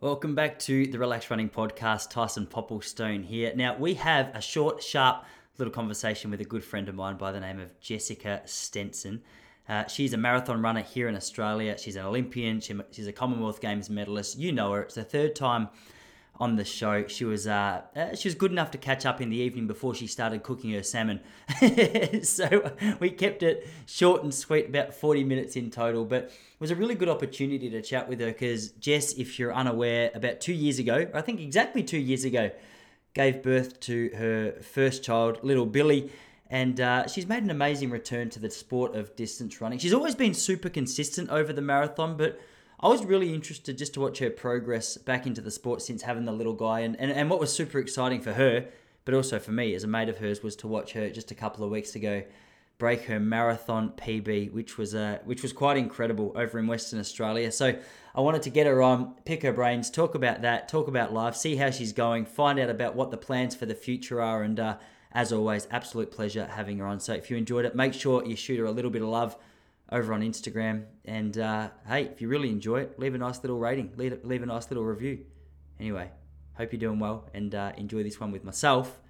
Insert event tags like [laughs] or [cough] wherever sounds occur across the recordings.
Welcome back to the Relax Running Podcast. Tyson Popplestone here. Now, we have a short, sharp little conversation with a good friend of mine by the name of Jessica Stenson. Uh, she's a marathon runner here in Australia. She's an Olympian. She, she's a Commonwealth Games medalist. You know her. It's the third time on the show. She was uh, uh, she was good enough to catch up in the evening before she started cooking her salmon. [laughs] so we kept it short and sweet, about 40 minutes in total. But it was a really good opportunity to chat with her because Jess, if you're unaware, about two years ago, I think exactly two years ago, gave birth to her first child, little Billy. And uh, she's made an amazing return to the sport of distance running. She's always been super consistent over the marathon, but I was really interested just to watch her progress back into the sport since having the little guy. And, and, and what was super exciting for her, but also for me as a mate of hers, was to watch her just a couple of weeks ago break her marathon PB, which was uh, which was quite incredible over in Western Australia. So I wanted to get her on, pick her brains, talk about that, talk about life, see how she's going, find out about what the plans for the future are, and uh, as always, absolute pleasure having her on. So if you enjoyed it, make sure you shoot her a little bit of love over on Instagram. And uh, hey, if you really enjoy it, leave a nice little rating, leave, leave a nice little review. Anyway, hope you're doing well and uh, enjoy this one with myself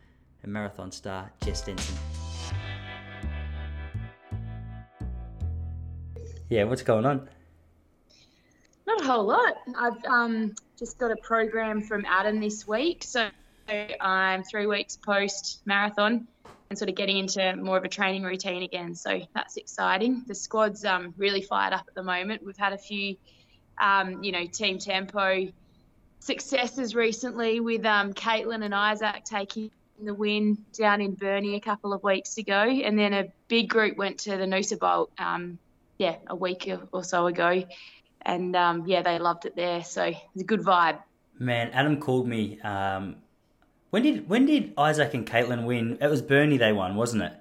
and marathon star Jess Stenson. Yeah, what's going on? Not a whole lot. I've um, just got a program from Adam this week, so I'm three weeks post marathon and sort of getting into more of a training routine again. So that's exciting. The squad's um, really fired up at the moment. We've had a few, um, you know, team tempo successes recently with um, Caitlin and Isaac taking the win down in Burnie a couple of weeks ago, and then a big group went to the Noosa Bolt, um, yeah, a week or so ago, and um, yeah, they loved it there. So it's a good vibe. Man, Adam called me um, when did when did Isaac and Caitlin win? It was Burnie they won, wasn't it?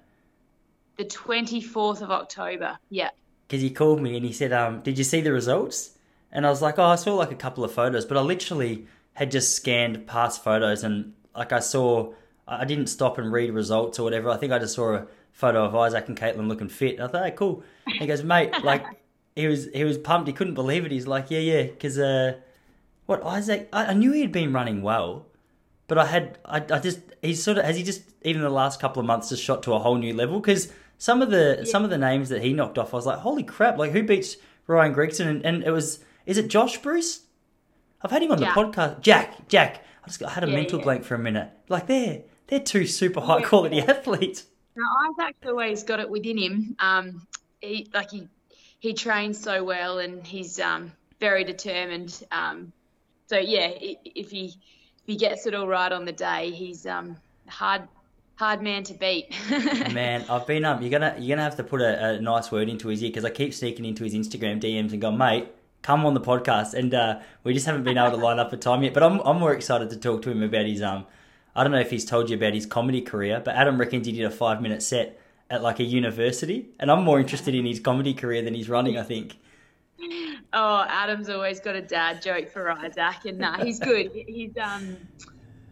The twenty fourth of October. Yeah. Because he called me and he said, um, "Did you see the results?" And I was like, "Oh, I saw like a couple of photos, but I literally had just scanned past photos and like I saw, I didn't stop and read results or whatever. I think I just saw a photo of Isaac and Caitlin looking fit. I thought, hey, cool." he goes, "Mate, [laughs] like." He was he was pumped. He couldn't believe it. He's like, yeah, yeah, because uh, what Isaac? I, I knew he had been running well, but I had I, I just he's sort of has he just even the last couple of months just shot to a whole new level? Because some of the yeah. some of the names that he knocked off I was like holy crap like who beats Ryan Gregson? and, and it was is it Josh Bruce? I've had him on Jack. the podcast. Jack Jack. I just got, I had a yeah, mental yeah. blank for a minute. Like they're they're two super high quality [laughs] athletes. Now Isaac's always got it within him. Um he like he he trains so well and he's um very determined. Um so yeah if he he gets it all right on the day, he's um hard hard man to beat. [laughs] man, I've been um you're gonna you're gonna have to put a, a nice word into his ear because I keep sneaking into his Instagram DMs and go, mate, come on the podcast, and uh, we just haven't been able to line up a time yet. But I'm I'm more excited to talk to him about his um. I don't know if he's told you about his comedy career, but Adam reckons he did a five minute set at like a university, and I'm more interested in his comedy career than his running. I think. Oh, Adam's always got a dad joke for Isaac, and nah, he's good. [laughs] His um,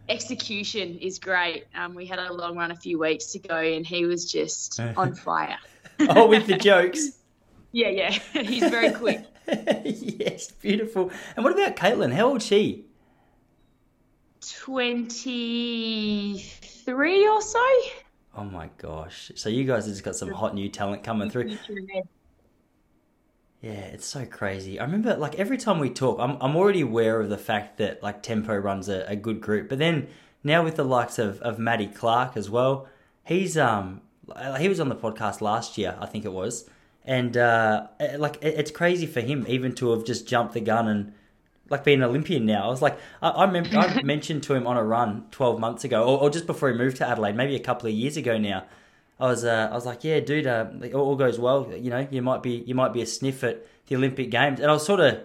execution is great. Um, we had a long run a few weeks ago, and he was just [laughs] on fire. oh, with the jokes. [laughs] yeah, yeah, he's very quick. yes, beautiful. And what about Caitlin? How old is she? Twenty-three or so. Oh my gosh! So you guys have just got some hot new talent coming through. Yeah, it's so crazy. I remember like every time we talk, I'm I'm already aware of the fact that like Tempo runs a, a good group, but then now with the likes of of Matty Clarke as well, he's um he was on the podcast last year, I think it was, and uh, like it's crazy for him even to have just jumped the gun and like be an Olympian now. I was like, I, I remember I [laughs] mentioned to him on a run 12 months ago, or, or, just before he moved to Adelaide, maybe a couple of years ago now. I was uh, I was like, yeah, dude, uh, all goes well. You know, you might be you might be a sniff at the Olympic Games, and I was sort of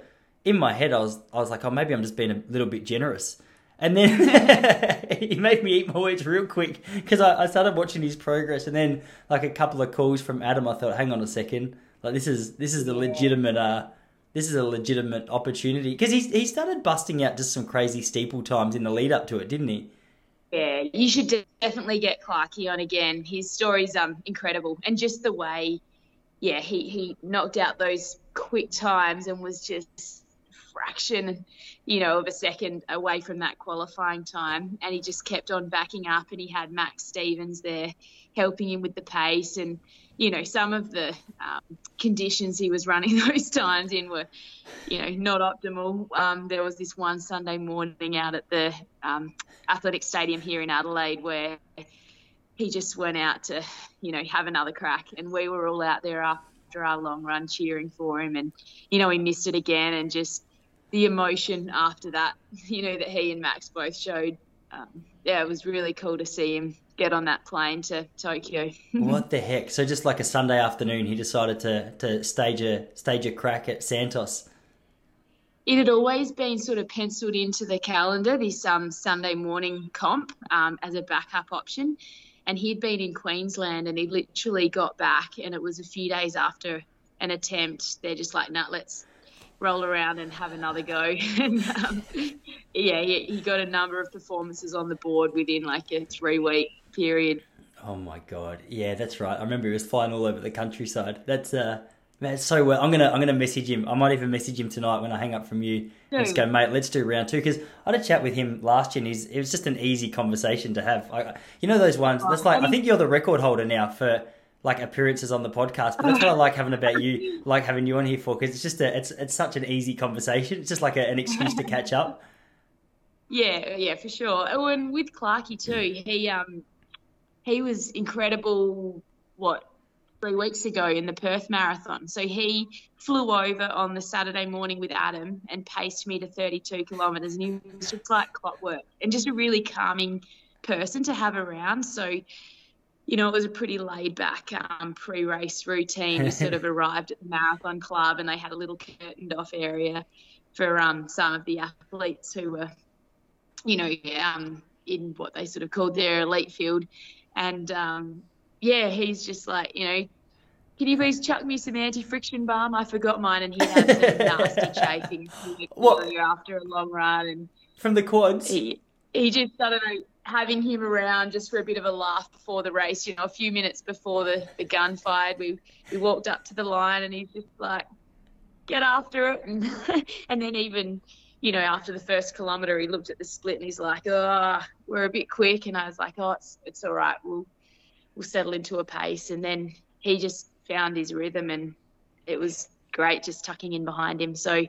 in my head, I was I was like, oh, maybe I'm just being a little bit generous. And then [laughs] he made me eat my words real quick because I, I started watching his progress, and then like a couple of calls from Adam, I thought, hang on a second, like this is this is the legitimate uh this is a legitimate opportunity because he he started busting out just some crazy steeple times in the lead up to it, didn't he? Yeah, you should definitely get Clarky on again. His story's um incredible, and just the way, yeah, he he knocked out those quick times and was just fraction, you know, of a second away from that qualifying time. And he just kept on backing up, and he had Max Stevens there helping him with the pace. And, you know, some of the um, conditions he was running [laughs] those times in were, you know, not optimal. Um, there was this one Sunday morning out at the um, athletic stadium here in Adelaide where he just went out to, you know, have another crack. And we were all out there after our long run cheering for him. And, you know, he missed it again. And just the emotion after that, [laughs] you know, that he and Max both showed. Um, yeah, it was really cool to see him get on that plane to Tokyo. [laughs] what the heck? So just like a Sunday afternoon, he decided to, to stage a stage a crack at Santos. It had always been sort of penciled into the calendar this um, Sunday morning comp um, as a backup option and he'd been in Queensland and he literally got back and it was a few days after an attempt. They're just like, nah, let's roll around and have another go. [laughs] and um, yeah, he, he, got a number of performances on the board within like a three week period. Oh my god, yeah, that's right. I remember he was flying all over the countryside. That's uh, man, so well. I'm gonna I'm gonna message him. I might even message him tonight when I hang up from you. Let's go, mate. Let's do round two because I had a chat with him last year, and he's, it was just an easy conversation to have. I, you know those ones. That's like I think you're the record holder now for like appearances on the podcast. But that's what I like having about you, [laughs] like having you on here for, because it's just a it's it's such an easy conversation. It's just like a, an excuse to [laughs] catch up. Yeah, yeah, for sure. Oh, and with Clarky too, he um he was incredible. What three weeks ago in the Perth Marathon. So he flew over on the Saturday morning with Adam and paced me to 32 kilometres, and he was just like clockwork and just a really calming person to have around. So, you know, it was a pretty laid back um, pre race routine. We sort of [laughs] arrived at the Marathon Club and they had a little curtained off area for um, some of the athletes who were, you know, um, in what they sort of called their elite field. And um, yeah, he's just like, you know, can you please chuck me some anti-friction balm? I forgot mine, and he had some [laughs] nasty chafing what? after a long run, and from the quads. He, he just I don't know having him around just for a bit of a laugh before the race. You know, a few minutes before the, the gun fired, we we walked up to the line, and he's just like, get after it, and [laughs] and then even. You know, after the first kilometre, he looked at the split and he's like, "Oh, we're a bit quick." And I was like, "Oh, it's it's all right. We'll we'll settle into a pace. And then he just found his rhythm and it was great just tucking in behind him. So,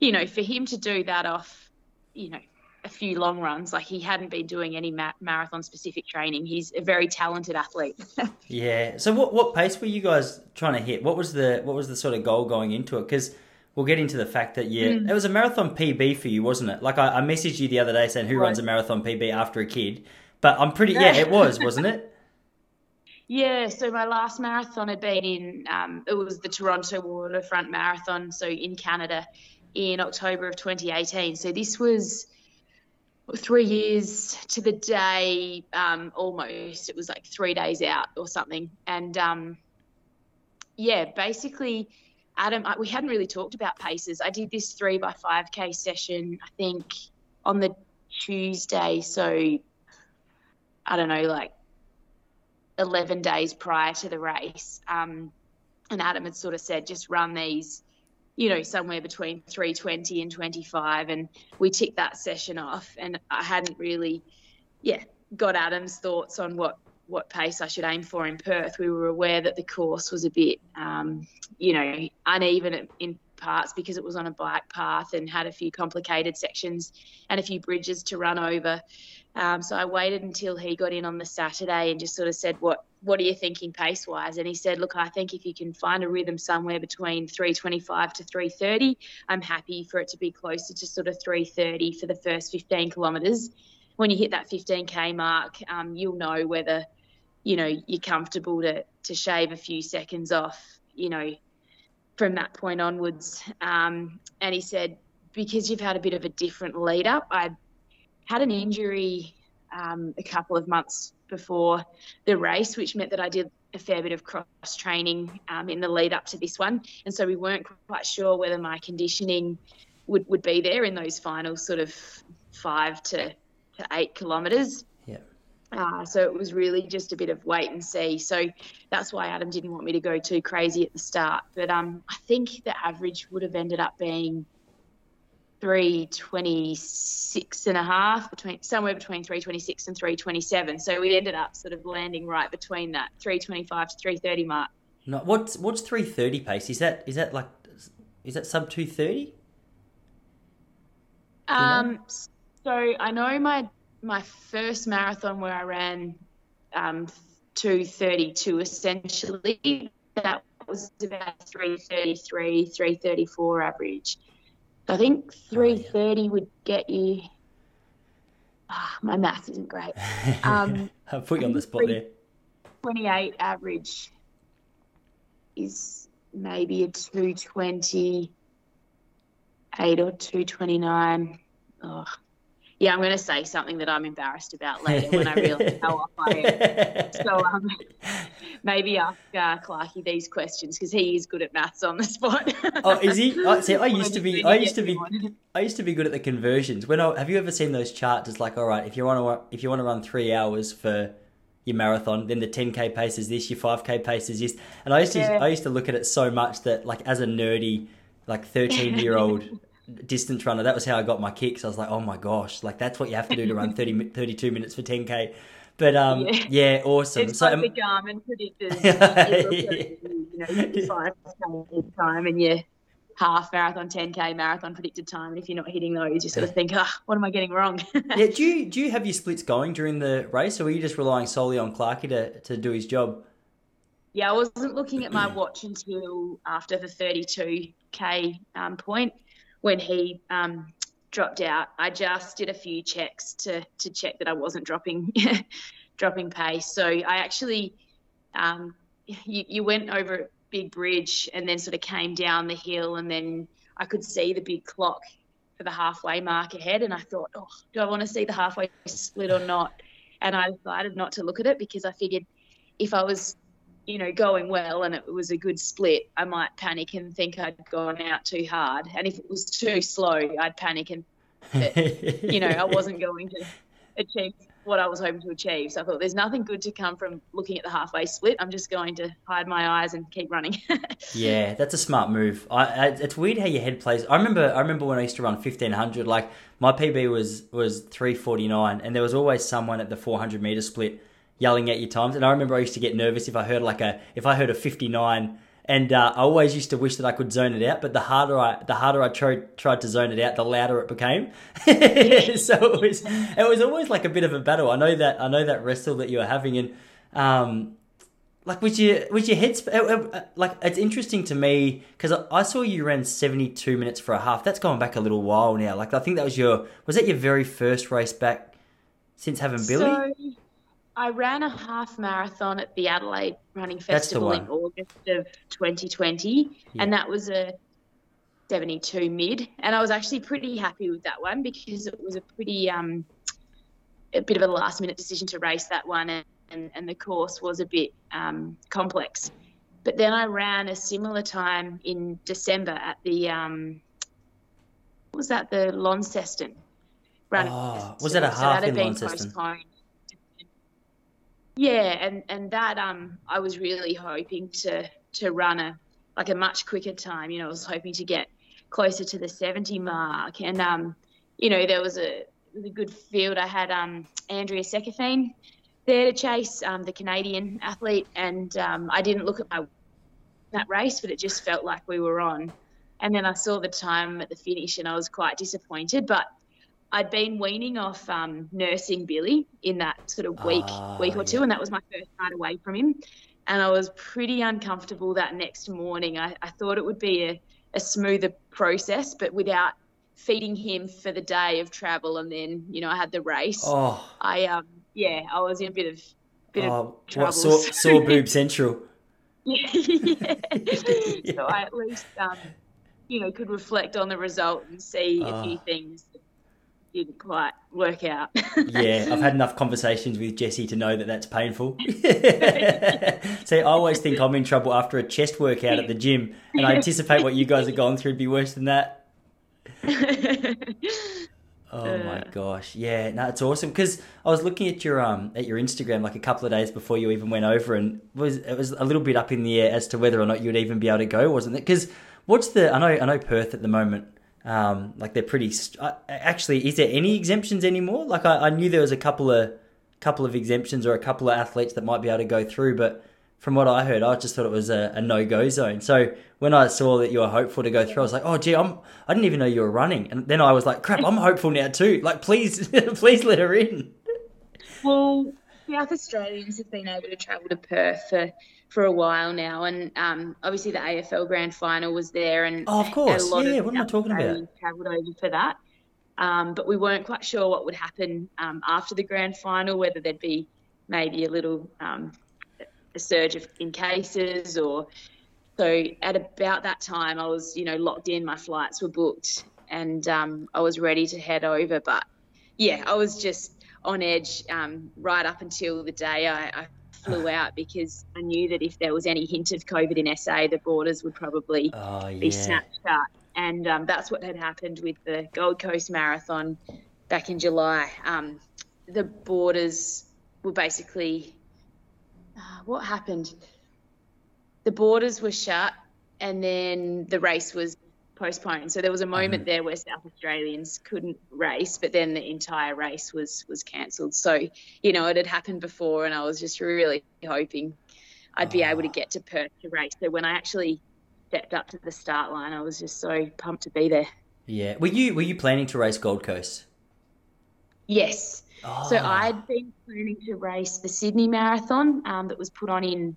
you know, for him to do that off, you know, a few long runs, like he hadn't been doing any ma- marathon specific training. He's a very talented athlete. [laughs] yeah. So what what pace were you guys trying to hit? What was the what was the sort of goal going into it? Because we'll get into the fact that yeah, mm. it was a marathon PB for you, wasn't it? Like I, I messaged you the other day saying who right. runs a marathon PB after a kid, but I'm pretty yeah, it was, wasn't it? [laughs] Yeah, so my last marathon had been in, um, it was the Toronto Waterfront Marathon, so in Canada in October of 2018. So this was three years to the day um, almost. It was like three days out or something. And um, yeah, basically, Adam, I, we hadn't really talked about paces. I did this three by 5K session, I think, on the Tuesday. So I don't know, like 11 days prior to the race. Um, and Adam had sort of said, just run these, you know, somewhere between 320 and 25. And we ticked that session off. And I hadn't really, yeah, got Adam's thoughts on what, what pace I should aim for in Perth. We were aware that the course was a bit, um, you know, uneven in parts because it was on a bike path and had a few complicated sections and a few bridges to run over. Um, so I waited until he got in on the Saturday and just sort of said, "What what are you thinking pace wise?" And he said, "Look, I think if you can find a rhythm somewhere between 325 to 330, I'm happy for it to be closer to sort of 330 for the first 15 kilometres. When you hit that 15k mark, um, you'll know whether you know you're comfortable to to shave a few seconds off. You know." From that point onwards, um, and he said, because you've had a bit of a different lead up, I had an injury um, a couple of months before the race, which meant that I did a fair bit of cross training um, in the lead up to this one. And so we weren't quite sure whether my conditioning would, would be there in those final sort of five to, to eight kilometres. Yeah. Uh, so it was really just a bit of wait and see. So that's why Adam didn't want me to go too crazy at the start. But um, I think the average would have ended up being 326 and a half between somewhere between 326 and 327 so we ended up sort of landing right between that 325 to 330 mark no, what's what's 330 pace is that is that like is that sub 230 um so i know my my first marathon where i ran um 232 essentially that was about 333 334 average I think 330 oh, yeah. would get you. Oh, my math isn't great. Um, [laughs] I'll put you on the spot there. 28 average is maybe a 228 or 229. Oh, yeah, I'm going to say something that I'm embarrassed about later when I realize how off I am. [laughs] So um, maybe ask uh, Clarky these questions because he is good at maths on the spot. [laughs] oh, is he? Oh, see, I used to be. I used to be. I used to be good at the conversions. When I, have you ever seen those charts? It's like, all right, if you want to, if you want to run three hours for your marathon, then the 10k pace is this, your 5k pace is this, and I used to, yeah. I used to look at it so much that, like, as a nerdy, like 13 year old [laughs] distance runner, that was how I got my kicks. I was like, oh my gosh, like that's what you have to do to run [laughs] 30, 32 minutes for 10k. But um, yeah, yeah awesome. It's so like um, the Garmin predictors. [laughs] you, know, you time and you half marathon, 10k marathon predicted time, and if you're not hitting those, you sort of think, ah, oh, what am I getting wrong? yeah, do you do you have your splits going during the race, or were you just relying solely on Clarky to to do his job? Yeah, I wasn't looking at my watch until after the 32k um, point when he um, dropped out. I just did a few checks to to check that I wasn't dropping [laughs] dropping pace. So I actually um, you, you went over a big bridge and then sort of came down the hill and then I could see the big clock for the halfway mark ahead and I thought, oh, do I want to see the halfway split or not? And I decided not to look at it because I figured if I was you know, going well and it was a good split, I might panic and think I'd gone out too hard. And if it was too slow, I'd panic and, that, you know, I wasn't [laughs] going to achieve what I was hoping to achieve. So I thought there's nothing good to come from looking at the halfway split. I'm just going to hide my eyes and keep running. [laughs] yeah, that's a smart move. I, I, it's weird how your head plays. I remember I remember when I used to run 1500 like my PB was was 349 and there was always someone at the 400 meter split yelling at you times. And I remember I used to get nervous if I heard like a if I heard a 59 and uh, I always used to wish that I could zone it out, but the harder I the harder I tried tried to zone it out, the louder it became. [laughs] so it was it was always like a bit of a battle. I know that I know that wrestle that you were having, and um, like with your with your head, uh, uh, like it's interesting to me because I saw you ran seventy two minutes for a half. That's going back a little while now. Like I think that was your was that your very first race back since having Billy. So, I ran a half marathon at the Adelaide Running Festival in August of 2020, yeah. and that was a 72 mid, and I was actually pretty happy with that one because it was a pretty um, a bit of a last minute decision to race that one, and, and, and the course was a bit um, complex. But then I ran a similar time in December at the um, what was that the Launceston? Run oh, was that a half so in Launceston? Postponed yeah, and and that um I was really hoping to to run a like a much quicker time. You know, I was hoping to get closer to the 70 mark, and um you know there was a really good field. I had um Andrea Seccafien there to chase um, the Canadian athlete, and um, I didn't look at my that race, but it just felt like we were on. And then I saw the time at the finish, and I was quite disappointed. But I'd been weaning off um, nursing Billy in that sort of week, uh, week or two, yeah. and that was my first night away from him. And I was pretty uncomfortable that next morning. I, I thought it would be a, a smoother process, but without feeding him for the day of travel, and then you know I had the race. Oh, I um yeah, I was in a bit of bit oh, of trouble. What sore, sore boob central? yeah, [laughs] yeah. yeah. So I at least um you know could reflect on the result and see oh. a few things didn't quite work out. [laughs] yeah, I've had enough conversations with Jesse to know that that's painful. [laughs] [laughs] See, I always think I'm in trouble after a chest workout at the gym, and I anticipate what you guys are going through would be worse than that. Oh my gosh, yeah, no, it's awesome because I was looking at your um at your Instagram like a couple of days before you even went over, and was it was a little bit up in the air as to whether or not you'd even be able to go, wasn't it? Because what's the I know I know Perth at the moment Um, like they're pretty. St- uh, actually, is there any exemptions anymore? Like I, I knew there was a couple of couple of exemptions or a couple of athletes that might be able to go through, but from what I heard, I just thought it was a, a no go zone. So when I saw that you were hopeful to go through, I was like, oh gee, I'm I didn't even know you were running, and then I was like, crap, I'm hopeful now too. Like please, [laughs] please let her in. Well, South Australians have been able to travel to Perth for for a while now, and um, obviously the AFL Grand Final was there, and oh, of course, yeah. Of what am I talking about? We Travelled over for that, um, but we weren't quite sure what would happen um, after the Grand Final, whether there'd be maybe a little um, a surge of, in cases, or so. At about that time, I was you know locked in. My flights were booked, and um, I was ready to head over, but yeah, I was just on edge um, right up until the day I, I flew out because I knew that if there was any hint of COVID in SA, the borders would probably oh, yeah. be snapped shut. And um, that's what had happened with the Gold Coast Marathon back in July. Um, the borders were basically uh, what happened? The borders were shut, and then the race was postponed. So there was a moment mm-hmm. there where South Australians couldn't race, but then the entire race was was cancelled. So you know it had happened before, and I was just really hoping I'd be able to ah. get to Perth to race. So when I actually stepped up to the start line, I was just so pumped to be there. Yeah, were you were you planning to race Gold Coast? Yes. Oh. So I'd been planning to race the Sydney Marathon um, that was put on in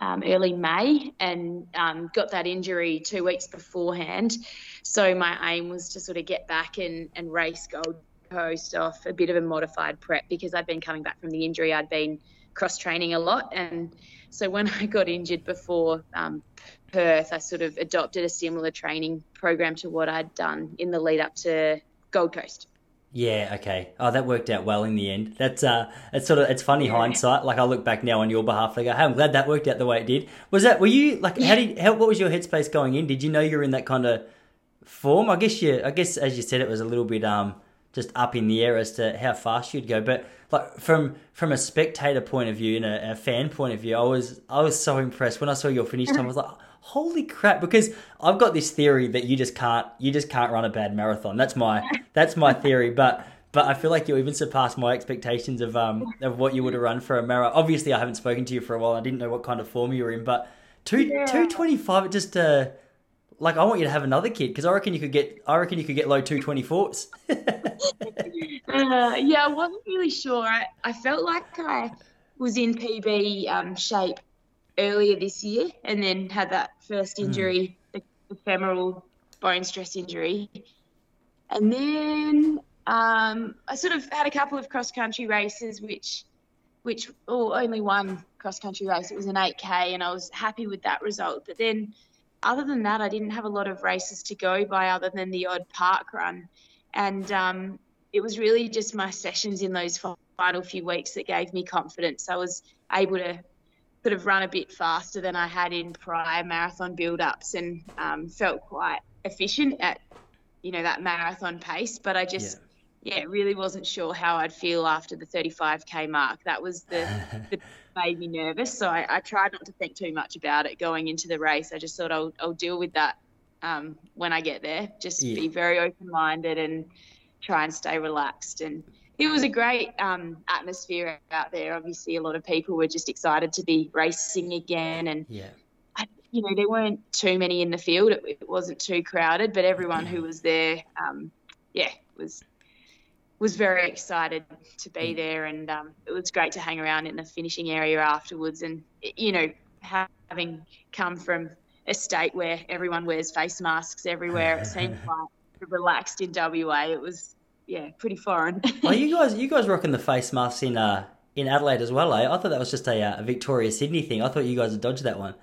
um, early May and um, got that injury two weeks beforehand. So my aim was to sort of get back and, and race Gold Coast off a bit of a modified prep because I'd been coming back from the injury. I'd been cross training a lot. And so when I got injured before um, Perth, I sort of adopted a similar training program to what I'd done in the lead up to Gold Coast. Yeah, okay. Oh, that worked out well in the end. That's uh, it's sort of it's funny yeah. hindsight. Like I look back now on your behalf, I go, "Hey, I'm glad that worked out the way it did." Was that were you like? Yeah. How did how what was your headspace going in? Did you know you were in that kind of form? I guess you, I guess as you said, it was a little bit um just up in the air as to how fast you'd go. But like from from a spectator point of view and a, a fan point of view, I was I was so impressed when I saw your finish time. I was like holy crap because i've got this theory that you just can't you just can't run a bad marathon that's my [laughs] that's my theory but but I feel like you even surpassed my expectations of um of what you would have run for a marathon. Obviously, I haven't spoken to you for a while. I didn't know what kind of form you were in, but two yeah. two twenty five. Just uh, like I want you to have another kid because I reckon you could get I reckon you could get low two twenty fours. [laughs] uh, yeah, I wasn't really sure. I, I felt like I was in PB um, shape earlier this year and then had that first hmm. injury, mm. the femoral bone stress injury. And then um, I sort of had a couple of cross country races, which, which, oh, only one cross country race. It was an 8K, and I was happy with that result. But then, other than that, I didn't have a lot of races to go by, other than the odd park run. And um, it was really just my sessions in those final few weeks that gave me confidence. I was able to sort of run a bit faster than I had in prior marathon build-ups and um, felt quite efficient at you know that marathon pace. But I just yeah. yeah really wasn't sure how I'd feel after the 35k mark. That was the, the [laughs] made me nervous. So I, I, tried not to think too much about it going into the race. I just thought I'll, I'll deal with that um, when I get there. Just yeah. be very open-minded and try and stay relaxed and it was a great um, atmosphere out there. Obviously, a lot of people were just excited to be racing again, and yeah. I, you know there weren't too many in the field. It, it wasn't too crowded, but everyone who was there, um, yeah, was was very excited to be mm. there, and um, it was great to hang around in the finishing area afterwards. And you know, having come from a state where everyone wears face masks everywhere, it seemed [laughs] quite relaxed in WA. It was yeah, pretty foreign. [laughs] oh, you guys, you guys rocking the face masks in uh in Adelaide as well, eh? I thought that was just a, uh, a Victoria Sydney thing. I thought you guys had dodged that one.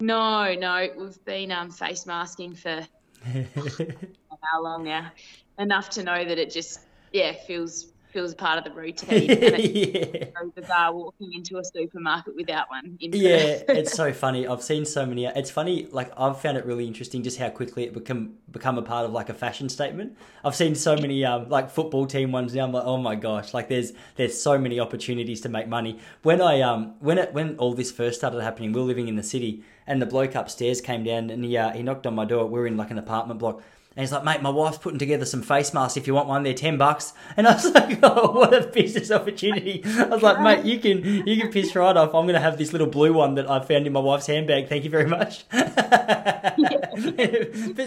No, no, we've been um, face masking for [laughs] how long now? Enough to know that it just yeah feels feels part of the routine. And it's [laughs] yeah. very bizarre walking into a supermarket without one. [laughs] yeah, it's so funny. I've seen so many. It's funny. Like I've found it really interesting just how quickly it become become a part of like a fashion statement. I've seen so many um, like football team ones now. I'm like, oh my gosh! Like there's there's so many opportunities to make money. When I um when it when all this first started happening, we were living in the city, and the bloke upstairs came down and he uh, he knocked on my door. We we're in like an apartment block And he's like, mate, my wife's putting together some face masks. If you want one, they're ten bucks. [laughs] And I was like, oh, what a business opportunity! I was like, mate, you can you can piss right off. I'm gonna have this little blue one that I found in my wife's handbag. Thank you very much. [laughs] but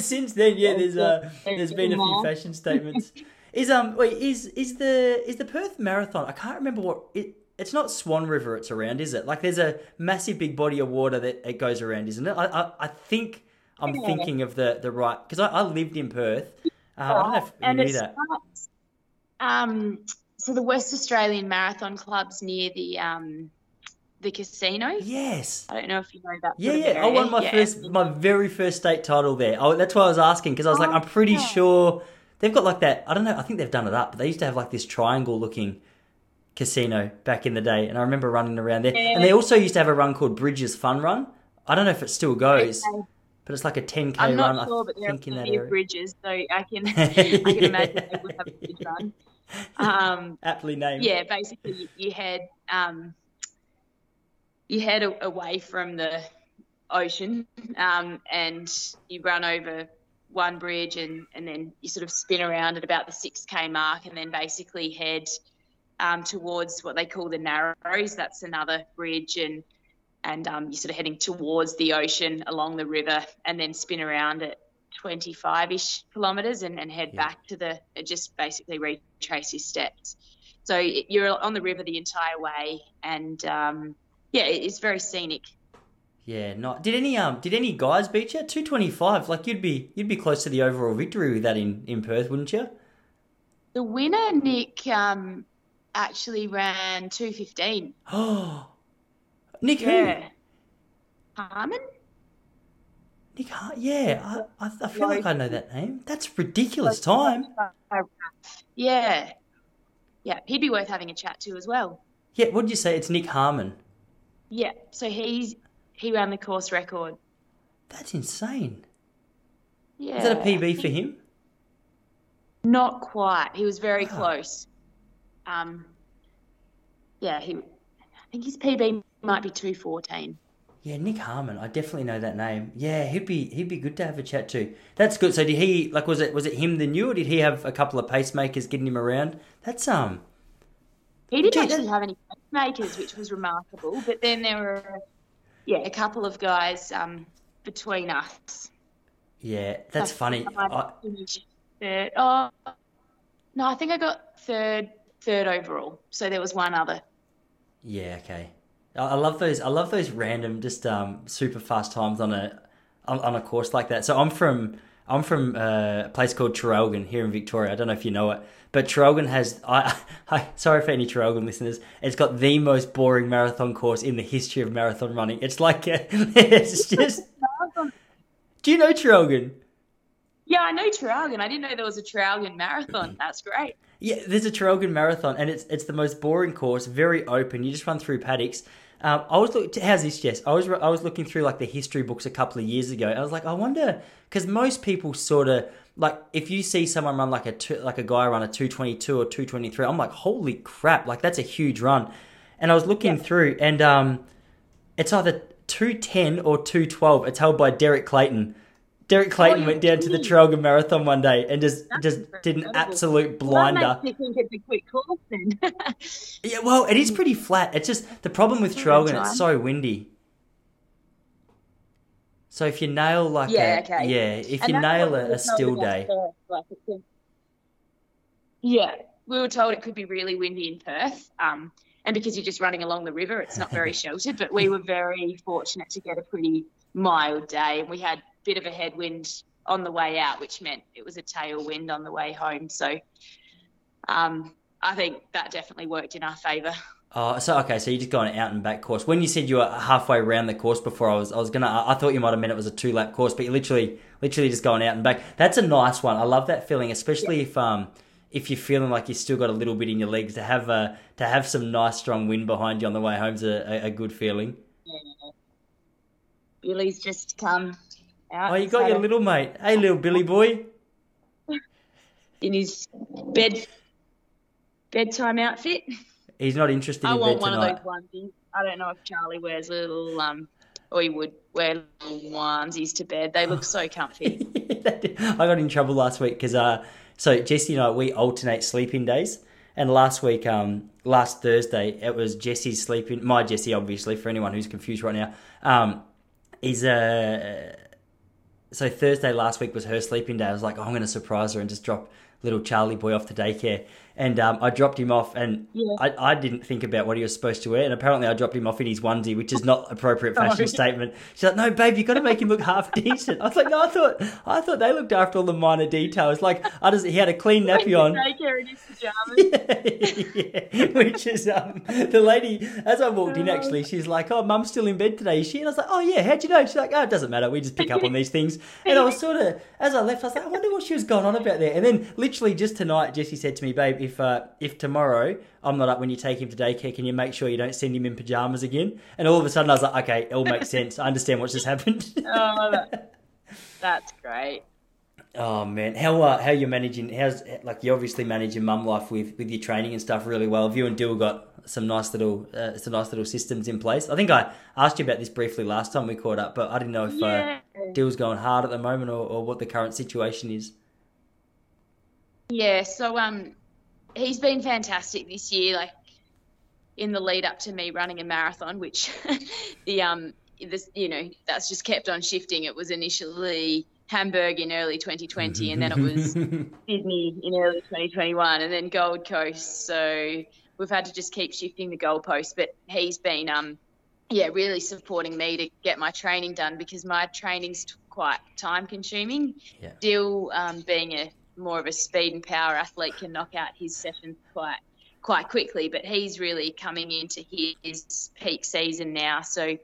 since then, yeah, there's uh, there's been a few fashion statements. Is um wait is is the is the Perth Marathon? I can't remember what it. It's not Swan River. It's around, is it? Like there's a massive big body of water that it goes around, isn't it? I I, I think I'm yeah. thinking of the the right because I, I, lived in Perth. Uh, I don't know if and you knew that. um, so the West Australian Marathon Club's near the um, the casino. Yes. I don't know if you know that. Yeah, yeah. I won my yeah. first, my very first state title there. Oh, that's why I was asking because I was oh, like, I'm pretty yeah. sure they've got like that. I don't know. I think they've done it up, but they used to have like this triangle looking casino back in the day, and I remember running around there. Yeah. And they also used to have a run called Bridges Fun Run. I don't know if it still goes. Okay but it's like a 10k I'm not run. Sure, but there are plenty of bridges, so I can [laughs] I can imagine they would have a [laughs] bridge run. Um, Aptly named. Yeah, basically you head um, you head away from the ocean um, and you run over one bridge and, and then you sort of spin around at about the 6k mark and then basically head um, towards what they call the narrows that's another bridge and and um, you're sort of heading towards the ocean along the river and then spin around at 25 ish kilometres and, and head yeah. back to the, just basically retrace your steps. So you're on the river the entire way and um, yeah, it's very scenic. Yeah, not. Did any um did any guys beat you? Two twenty five. Like you'd be you'd be close to the overall victory with that in, in Perth, wouldn't you? The winner, Nick, um, actually ran two fifteen. [gasps] [gasps] Oh, Nick yeah. who? Harmon? Nick Har- yeah, I, I, I feel like I know that name. That's ridiculous time. Uh, uh, yeah. Yeah, he'd be worth having a chat to as well. Yeah, what did you say? It's Nick Harmon. Yeah, so he's he ran the course record. That's insane. Yeah. Is that a PB for him? Not quite. He was very ah. close. Um, yeah, he. I think his PB might be two fourteen. Yeah, Nick Harmon. I definitely know that name. Yeah, he'd be he'd be good to have a chat to. That's good. So did he like was it was it him the new or did he have a couple of pacemakers getting him around? That's um. He didn't actually have any pacemakers, which was remarkable. But then there were, yeah, a couple of guys um, between us. Yeah, that's I funny. I... Third. Oh, no, I think I got third third overall. So there was one other. Yeah. Okay. I love those. I love those random, just um, super fast times on a on, on a course like that. So I'm from I'm from uh, a place called Traralgon here in Victoria. I don't know if you know it, but Traralgon has. [laughs] I, I sorry for any Traralgon listeners. It's got the most boring marathon course in the history of marathon running. It's like a, [laughs] it's just. [laughs] Do you know Traralgon? Yeah, I know Traralgon. I didn't know there was a Traralgon marathon. [laughs] That's great. Yeah, there's a Traralgon marathon, and it's it's the most boring course. Very open. You just run through paddocks. Um, I was look, how's this, Jess? I was I was looking through like the history books a couple of years ago. I was like, I wonder because most people sort of like if you see someone run like a two, like a guy run a two twenty two or two twenty three, I'm like, holy crap! Like that's a huge run. And I was looking yeah. through, and um, it's either two ten or two twelve. It's held by Derek Clayton. Derek Clayton oh, went down to the Traralgon Marathon one day and just That's just did an absolute blinder. Well, think it's a quick course then. [laughs] yeah, well, it is pretty flat. It's just the problem with Traralgon. It's so windy. So if you nail like yeah, a okay. yeah, if and you nail a, a still day. Like yeah, we were told it could be really windy in Perth. Um, and because you're just running along the river, it's not very [laughs] sheltered. But we were very fortunate to get a pretty mild day, and we had bit of a headwind on the way out, which meant it was a tailwind on the way home. So um, I think that definitely worked in our favour. Oh, so okay, so you're just going out and back course. When you said you were halfway around the course before, I was I was gonna I thought you might have meant it was a two lap course, but you're literally literally just going out and back. That's a nice one. I love that feeling, especially yeah. if um if you're feeling like you've still got a little bit in your legs to have a to have some nice strong wind behind you on the way home's a, a, a good feeling. Yeah. Billy's just come out. Oh, you got your little mate. Hey, little Billy boy. In his bed bedtime outfit. He's not interested I in want one tonight. of those onesies. I don't know if Charlie wears a little um or he would wear little onesies to bed. They look so comfy. [laughs] I got in trouble last week because uh, so Jesse and I we alternate sleeping days, and last week, um, last Thursday, it was Jesse's sleeping. My Jesse, obviously, for anyone who's confused right now, um, is a. So Thursday last week was her sleeping day. I was like, oh, I'm going to surprise her and just drop little Charlie boy off to daycare and um, I dropped him off, and yeah. I, I didn't think about what he was supposed to wear, and apparently I dropped him off in his onesie, which is not appropriate [laughs] fashion statement. She's like, "No, babe, you got to make him look half decent." I was like, "No, I thought I thought they looked after all the minor details. Like, I just he had a clean nappy on, [laughs] yeah, yeah, which is um, the lady as I walked in. Actually, she's like, "Oh, mum's still in bed today, is she?" And I was like, "Oh yeah, how'd you know?" She's like, "Oh, it doesn't matter. We just pick up on these things." And I was sort of as I left, I was like, "I wonder what she was going on about there." And then literally just tonight, Jesse said to me, "Babe, if uh, if tomorrow." I'm not up when you take him to daycare. Can you make sure you don't send him in pajamas again? And all of a sudden I was like, okay, it all makes [laughs] sense. I understand what's just happened. oh, that, [laughs] that's great. Oh man, how uh, how you managing? How's like you obviously manage your mum life with with your training and stuff really well. Have you and Dill got some nice little uh, some nice little systems in place? I think I asked you about this briefly last time we caught up, but I didn't know if uh, yeah. uh, Dill's going hard at the moment or, or what the current situation is. Yeah, so um, he's been fantastic this year. Like in the lead up to me running a marathon, which [laughs] the um this you know that's just kept on shifting. It was initially Hamburg in early 2020, and then it was [laughs] Sydney in early 2021, and then Gold Coast. So we've had to just keep shifting the goalposts. But he's been um yeah really supporting me to get my training done because my training's quite time consuming. Yeah. Still um, being a more of a speed and power athlete can knock out his sessions quite quite quickly. But he's really coming into his peak season now. So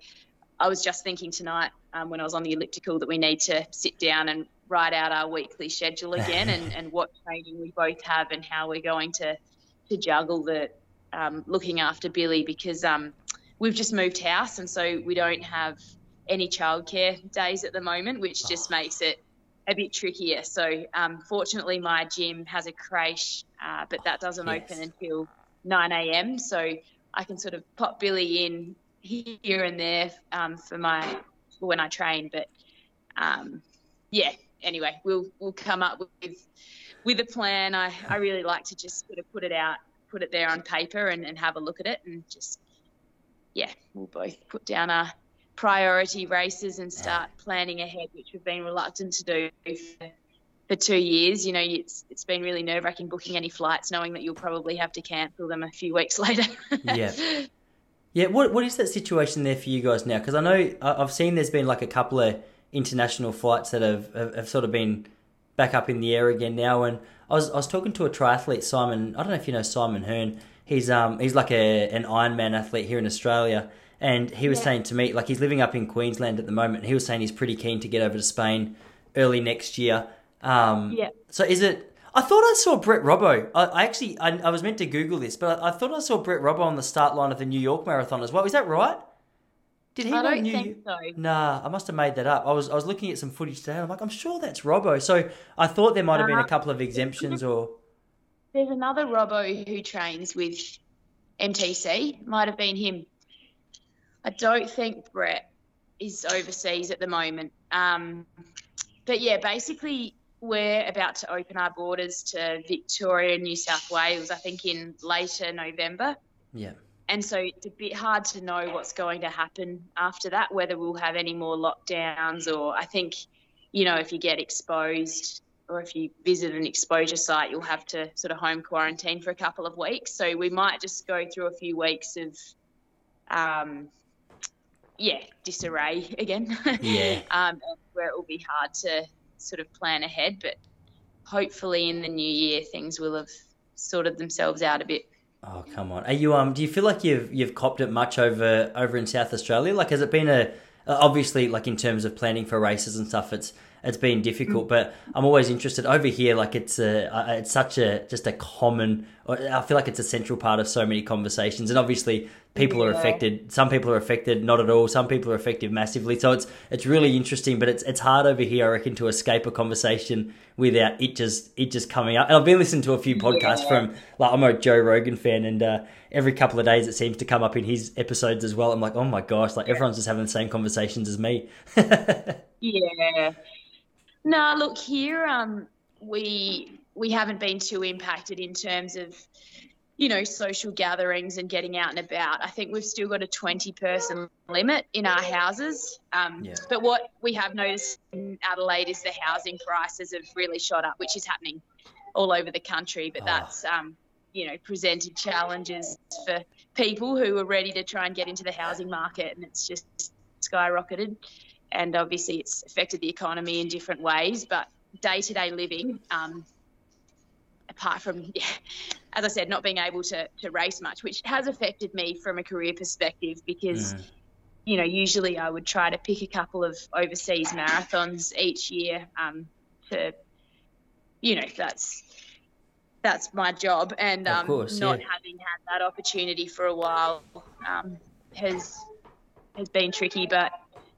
I was just thinking tonight um, when I was on the elliptical that we need to sit down and write out our weekly schedule [laughs] again and, and what training we both have and how we're going to to juggle the um, looking after Billy because um, we've just moved house and so we don't have any childcare days at the moment, which just oh. makes it a bit trickier. So, um, fortunately, my gym has a creche, uh, but that doesn't yes. open until 9 a.m. So I can sort of pop Billy in here and there um, for my for when I train. But um, yeah, anyway, we'll we'll come up with with a plan. I, I really like to just sort of put it out, put it there on paper, and, and have a look at it, and just yeah, we'll both put down our priority races and start planning ahead, which we've been reluctant to do for, for two years. You know, it's it's been really nerve wracking booking any flights, knowing that you'll probably have to cancel them a few weeks [laughs] later. yeah. Yeah, what what is that situation there for you guys now? Because I know I've seen there's been like a couple of international flights that have, have, have sort of been back up in the air again now. And I was I was talking to a triathlete, Simon. I don't know if you know Simon Hearn. He's um he's like a an Ironman athlete here in Australia, and he was yeah. saying to me, like he's living up in Queensland at the moment. He was saying he's pretty keen to get over to Spain early next year. Um, yeah. So is it? I thought I saw Brett Robbo. I, I actually I, I, was meant to Google this, but I, I, thought I saw Brett Robbo on the start line of the New York Marathon as well. Is that right? Did he? I don't New... think so. Nah, I must have made that up. I was I was looking at some footage today. I'm like, I'm sure that's Robbo. So I thought there might have been a uh, couple of exemptions or. There's another Robbo who trains with MTC. Might have been him. I don't think Brett is overseas at the moment. Um, but yeah, basically, we're about to open our borders to Victoria and New South Wales, I think in later November. Yeah. And so it's a bit hard to know what's going to happen after that, whether we'll have any more lockdowns or I think, you know, if you get exposed or if you visit an exposure site, you'll have to sort of home quarantine for a couple of weeks. So we might just go through a few weeks of um, yeah, disarray [laughs] again. Yeah. [laughs] um, where it will be hard to sort of plan ahead, but hopefully in the new year things will have sorted themselves out a bit. Oh come on! Are you um? Do you feel like you've you've copped it much over over in South Australia? Like, has it been a obviously like in terms of planning for races and stuff? It's it's been difficult, but I'm always interested over here. Like it's a, it's such a just a common. I feel like it's a central part of so many conversations, and obviously people yeah. are affected. Some people are affected, not at all. Some people are affected massively. So it's it's really interesting, but it's it's hard over here, I reckon, to escape a conversation without it just it just coming up. And I've been listening to a few podcasts yeah. from like I'm a Joe Rogan fan, and uh, every couple of days it seems to come up in his episodes as well. I'm like, oh my gosh, like everyone's just having the same conversations as me. [laughs] yeah. No, look here. Um, we we haven't been too impacted in terms of you know social gatherings and getting out and about. I think we've still got a 20 person limit in our houses. Um, Yeah. But what we have noticed in Adelaide is the housing prices have really shot up, which is happening all over the country. But Oh. that's um, you know presented challenges for people who are ready to try and get into the housing market, and it's just skyrocketed. And obviously, it's affected the economy in different ways. But day to day living, um, apart from, [laughs] as I said, not being able to, to race much, which has affected me from a career perspective because, you know, usually I would try to pick a couple of overseas marathons each year um, to, you know, that's that's my job, and um, course, not yeah. having had that opportunity for a while um, has has been tricky. But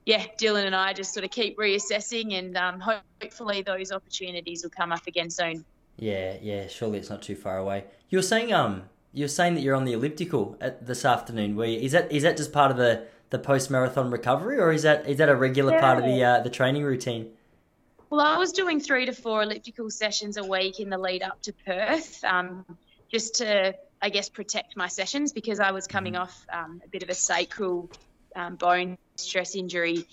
yeah, Dylan and I just sort of keep reassessing, and um, hopefully those opportunities will come up again soon. Yeah, yeah. Surely it's not too far away. You were saying um, you were saying that you're on the elliptical at this afternoon. You, is that is that just part of the the post marathon recovery, or is that is that a regular part of the uh, the training routine? Well, I was doing three to four elliptical sessions a week in the lead up to Perth, um, just to, I guess, protect my sessions because I was coming off um, a bit of a sacral um, bone stress injury.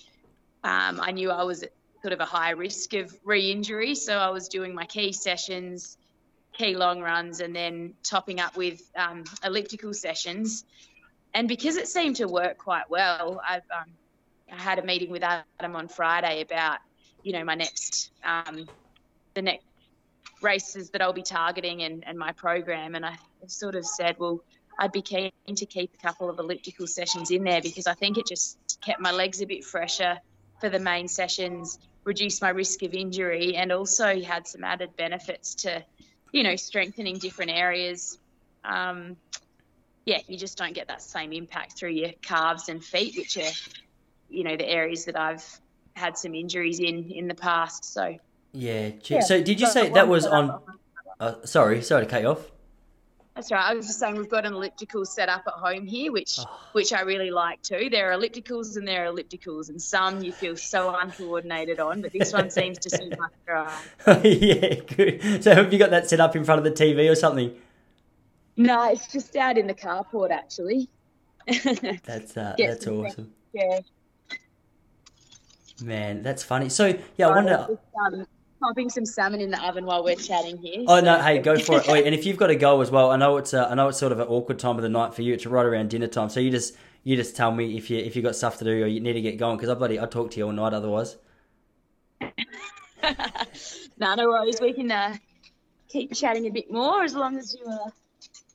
Um, I knew I was sort of a high risk of re injury, so I was doing my key sessions, key long runs, and then topping up with um, elliptical sessions. And because it seemed to work quite well, I've um, I had a meeting with Adam on Friday about you know my next um, the next races that I'll be targeting and, and my program. And I sort of said well I'd be keen to keep a couple of elliptical sessions in there because I think it just kept my legs a bit fresher for the main sessions reduced my risk of injury and also had some added benefits to you know strengthening different areas um, yeah you just don't get that same impact through your calves and feet which are you know the areas that I've had some injuries in in the past. So Yeah. gee- So did you say that was on? Uh, sorry, sorry to cut you off. That's right. I was just saying we've got an elliptical set up at home here, which Oh. which I really like too. There are ellipticals and there are ellipticals, and some you feel so uncoordinated on, but this one seems to suit my stride. [laughs] yeah, good. So have you got that set up in front of the TV or something? No, it's just out in the carport actually. [laughs] That's uh, that's some awesome, yeah. man. That's funny. So yeah, I wonder. Just, um, popping some salmon in the oven while we're chatting here. Oh so- no! Hey, go for it. [laughs] Wait, and if you've got to go as well, I know it's uh, I know it's sort of an awkward time of the night for you. It's right around dinner time, so you just you just tell me if you if you got stuff to do or you need to get going because I bloody I talk to you all night otherwise. [laughs] no, no worries. We can uh, keep chatting a bit more as long as you uh,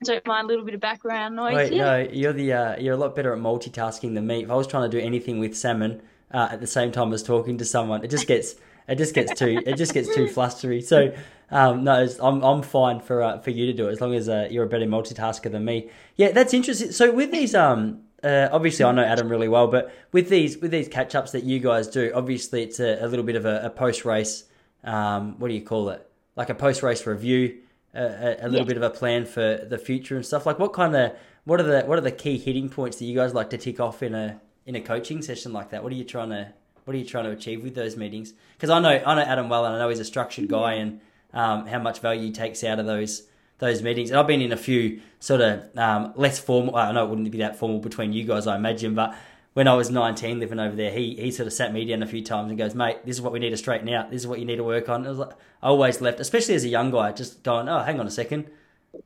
don't mind a little bit of background noise. Wait, no, you're the uh, you're a lot better at multitasking than me. If I was trying to do anything with salmon uh, at the same time as talking to someone, it just gets it just gets too it just gets too flustery. So um, no, it's, I'm I'm fine for uh, for you to do it as long as uh, you're a better multitasker than me. Yeah, that's interesting. So with these um. Uh, obviously, I know Adam really well, but with these with these catch ups that you guys do, obviously it's a, a little bit of a, a post race. Um, what do you call it? Like a post race review, a, a, a little Yeah. bit of a plan for the future and stuff. Like what kind of what are the what are the key hitting points that you guys like to tick off in a in a coaching session like that? What are you trying to what are you trying to achieve with those meetings? Because I know I know Adam well, and I know he's a structured guy, and um, how much value he takes out of those those meetings. And I've been in a few sort of um, less formal. I know it wouldn't be that formal between you guys, I imagine, but when I was 19 living over there, he, he sort of sat me down a few times and goes, mate, this is what we need to straighten out. This is what you need to work on. I, was like, I always left, especially as a young guy, just going, oh, hang on a second.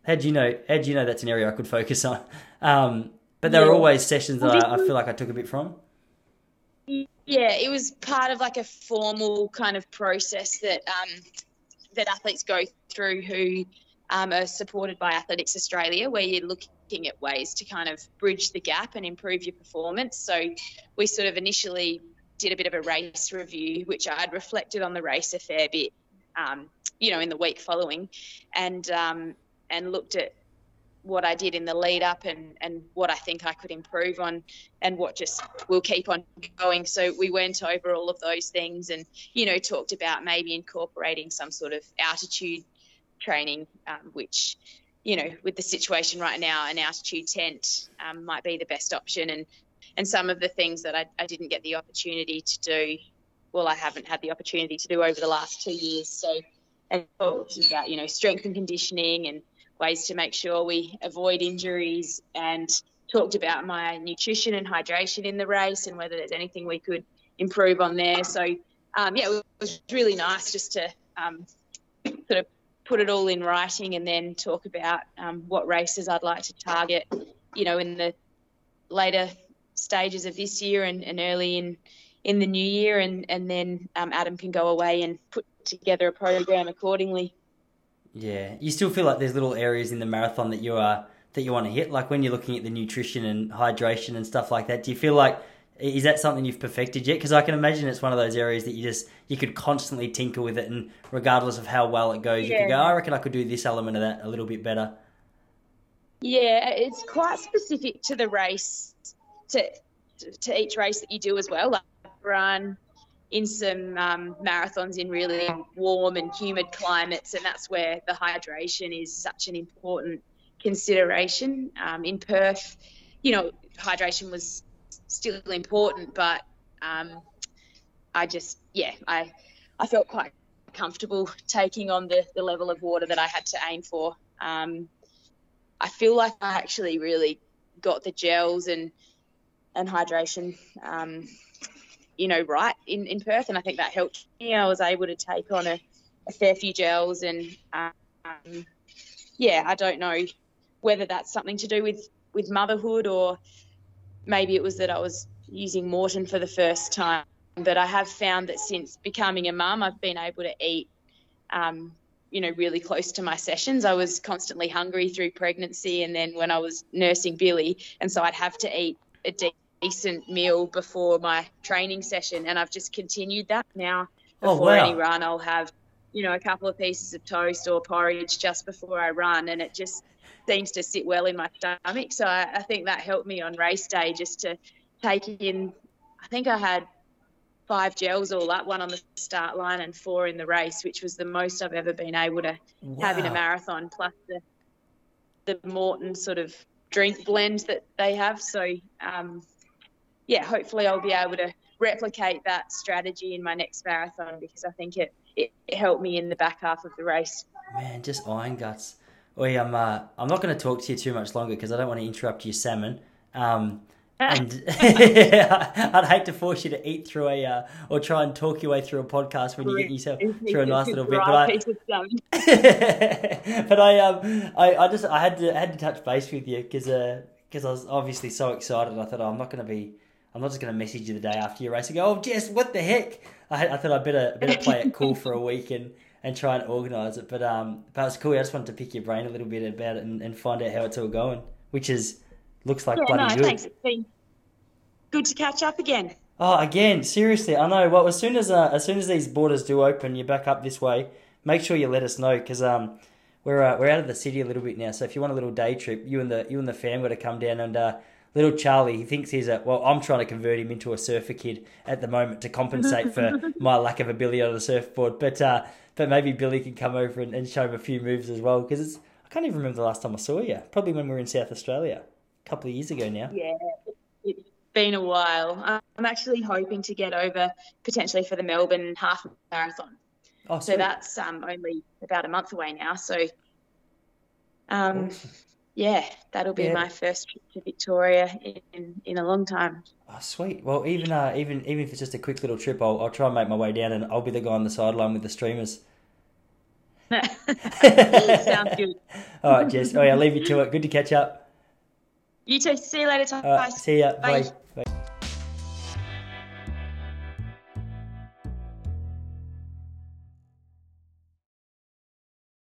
How'd you know, how'd you know that's an area I could focus on? [laughs] Um, but there were always sessions that I, I feel like I took a bit from. Yeah, it was part of like a formal kind of process that um, that athletes go through who um, are supported by Athletics Australia, where you're looking at ways to kind of bridge the gap and improve your performance. So we sort of initially did a bit of a race review, which I'd reflected on the race a fair bit, um, you know, in the week following, and um, and looked at what I did in the lead up and, and what I think I could improve on and what just will keep on going. So we went over all of those things and, you know, talked about maybe incorporating some sort of altitude training, um, which, you know, with the situation right now, an altitude tent um, might be the best option. And, and some of the things that I, I didn't get the opportunity to do well, I haven't had the opportunity to do over the last two years. So, and talked about you know strength and conditioning and ways to make sure we avoid injuries and talked about my nutrition and hydration in the race and whether there's anything we could improve on there. So, um, yeah, it was really nice just to um, sort of put it all in writing and then talk about um, what races I'd like to target, you know, in the later stages of this year and, and early in in the new year, and and then um, Adam can go away and put together a program accordingly. Yeah, you still feel like there's little areas in the marathon that you are that you want to hit, like when you're looking at the nutrition and hydration and stuff like that. Do you feel like is that something you've perfected yet? Because I can imagine it's one of those areas that you just you could constantly tinker with it, and regardless of how well it goes, yeah. you could go, I reckon I could do this element of that a little bit better. Yeah, it's quite specific to the race, to to each race that you do as well. Like run in some um, marathons in really warm and humid climates, and that's where the hydration is such an important consideration. Um, in Perth, you know, hydration was still important, but um, I just, yeah, I, I felt quite comfortable taking on the, the level of water that I had to aim for. Um, I feel like I actually really got the gels and and hydration, um, you know, right in, in Perth, and I think that helped me. I was able to take on a, a fair few gels, and um, yeah, I don't know whether that's something to do with with motherhood or maybe it was that I was using Maurten for the first time. But I have found that since becoming a mum, I've been able to eat, um, you know, really close to my sessions. I was constantly hungry through pregnancy, and then when I was nursing Billy, and so I'd have to eat a decent meal before my training session, and I've just continued that now. Oh, before oh, wow. any run, I'll have, you know, a couple of pieces of toast or porridge just before I run, and it just seems to sit well in my stomach. So I, I think that helped me on race day just to take in. I think I had five gels all up, one on the start line and four in the race, which was the most I've ever been able to wow. have in a marathon, plus the the Maurten sort of drink blend that they have. So um, yeah, hopefully I'll be able to replicate that strategy in my next marathon because I think it, it, it helped me in the back half of the race. Man, just iron guts. Oi, I'm uh, I'm not going to talk to you too much longer because I don't want to interrupt your salmon. Um, and [laughs] I'd hate to force you to eat through a uh, or try and talk your way through a podcast when you get yourself through a nice little bit. But I, [laughs] but I um I, I just I had to I had to touch base with you because because uh, I was obviously so excited. I thought oh, I'm not going to be I'm not just going to message you the day after your race and go oh Jess what the heck I, I thought I'd better better play it cool for a [laughs] week and and try and organise it. But um, but it's cool. I just wanted to pick your brain a little bit about it and, and find out how it's all going, which is looks like yeah, bloody no, good. Thanks. It's been good to catch up again. Oh, again, seriously, I know. Well, as soon as uh, as soon as these borders do open, you're back up this way. Make sure you let us know because um, we're uh, we're out of the city a little bit now. So if you want a little day trip, you and the you and the fam got to come down and. Uh, little Charlie, he thinks he's a well. I'm trying to convert him into a surfer kid at the moment to compensate for [laughs] my lack of ability on the surfboard. But uh, but maybe Billy can come over and, and show him a few moves as well because it's I can't even remember the last time I saw you. Probably when we were in South Australia a couple of years ago now. Yeah, it's been a while. I'm actually hoping to get over potentially for the Melbourne half marathon. Oh, so that's um, only about a month away now. So, um. Yeah, that'll be yeah. my first trip to Victoria in, in a long time. Oh, sweet. Well, even uh, even even if it's just a quick little trip, I'll, I'll try and make my way down, and I'll be the guy on the sideline with the streamers. [laughs] Sounds good. [laughs] All right, Jess. Oh, yeah, I'll leave you to it. Good to catch up. You too. See you later. Right, see ya. Bye. Bye.